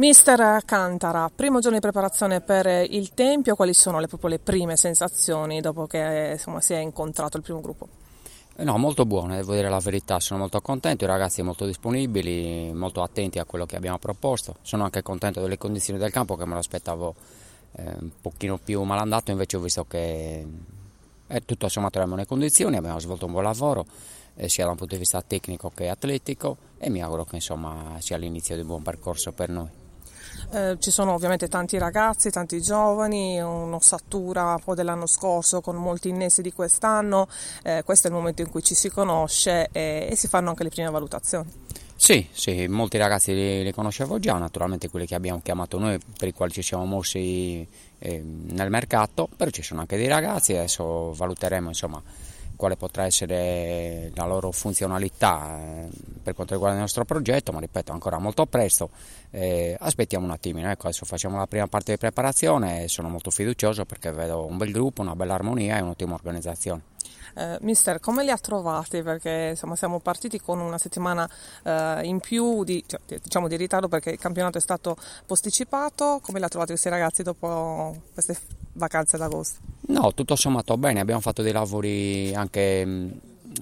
Mister Cantara, primo giorno di preparazione per il Tempio, quali sono le, proprio le prime sensazioni dopo che insomma, si è incontrato il primo gruppo? Eh no, molto buone, devo dire la verità, sono molto contento, i ragazzi molto disponibili, molto attenti a quello che abbiamo proposto, sono anche contento delle condizioni del campo che me lo aspettavo eh, un pochino più malandato, invece ho visto che eh, tutto sommato eravamo nelle condizioni, abbiamo svolto un buon lavoro eh, sia da un punto di vista tecnico che atletico e mi auguro che insomma sia l'inizio di un buon percorso per noi. Eh, ci sono ovviamente tanti ragazzi, tanti giovani, un'ossatura un po' dell'anno scorso con molti innessi di quest'anno, eh, questo è il momento in cui ci si conosce e, e si fanno anche le prime valutazioni. Sì, sì, molti ragazzi li, li, conoscevo già, naturalmente quelli che abbiamo chiamato noi, per i quali ci siamo mossi eh, nel mercato, però ci sono anche dei ragazzi, adesso valuteremo insomma quale potrà essere la loro funzionalità eh, per quanto riguarda il nostro progetto, ma ripeto ancora molto presto, eh, aspettiamo un attimino, ecco, adesso facciamo la prima parte di preparazione sono molto fiducioso perché vedo un bel gruppo, una bella armonia e un'ottima organizzazione. Eh, mister, come li ha trovati? Perché insomma, siamo partiti con una settimana eh, in più di, cioè, diciamo, di ritardo perché il campionato è stato posticipato. Come li ha trovati questi ragazzi dopo queste vacanze d'agosto? No, tutto sommato bene, abbiamo fatto dei lavori anche mh,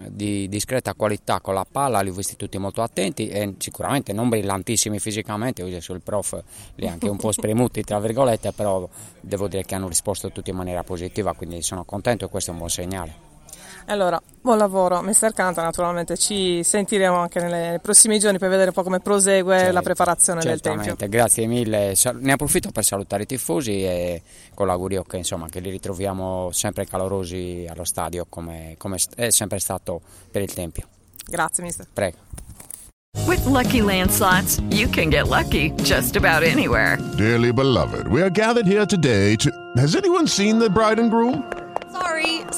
di discreta qualità con la palla, li ho visti tutti molto attenti e sicuramente non brillantissimi fisicamente, io sul prof li ho anche un po' spremuti tra virgolette, però devo dire che hanno risposto tutti in maniera positiva, quindi sono contento e questo è un buon segnale. Allora, buon lavoro, Mr. Canta, naturalmente ci sentiremo anche nei prossimi giorni per vedere un po' come prosegue certo, la preparazione del Tempio. Grazie mille, ne approfitto per salutare i tifosi e con l'augurio che, insomma, che li ritroviamo sempre calorosi allo stadio come, come è sempre stato per il Tempio. Grazie mister. Prego. With lucky landslots, you can get lucky just about anywhere. Dearly beloved, we are gathered here today to. Has anyone seen the bride and groom?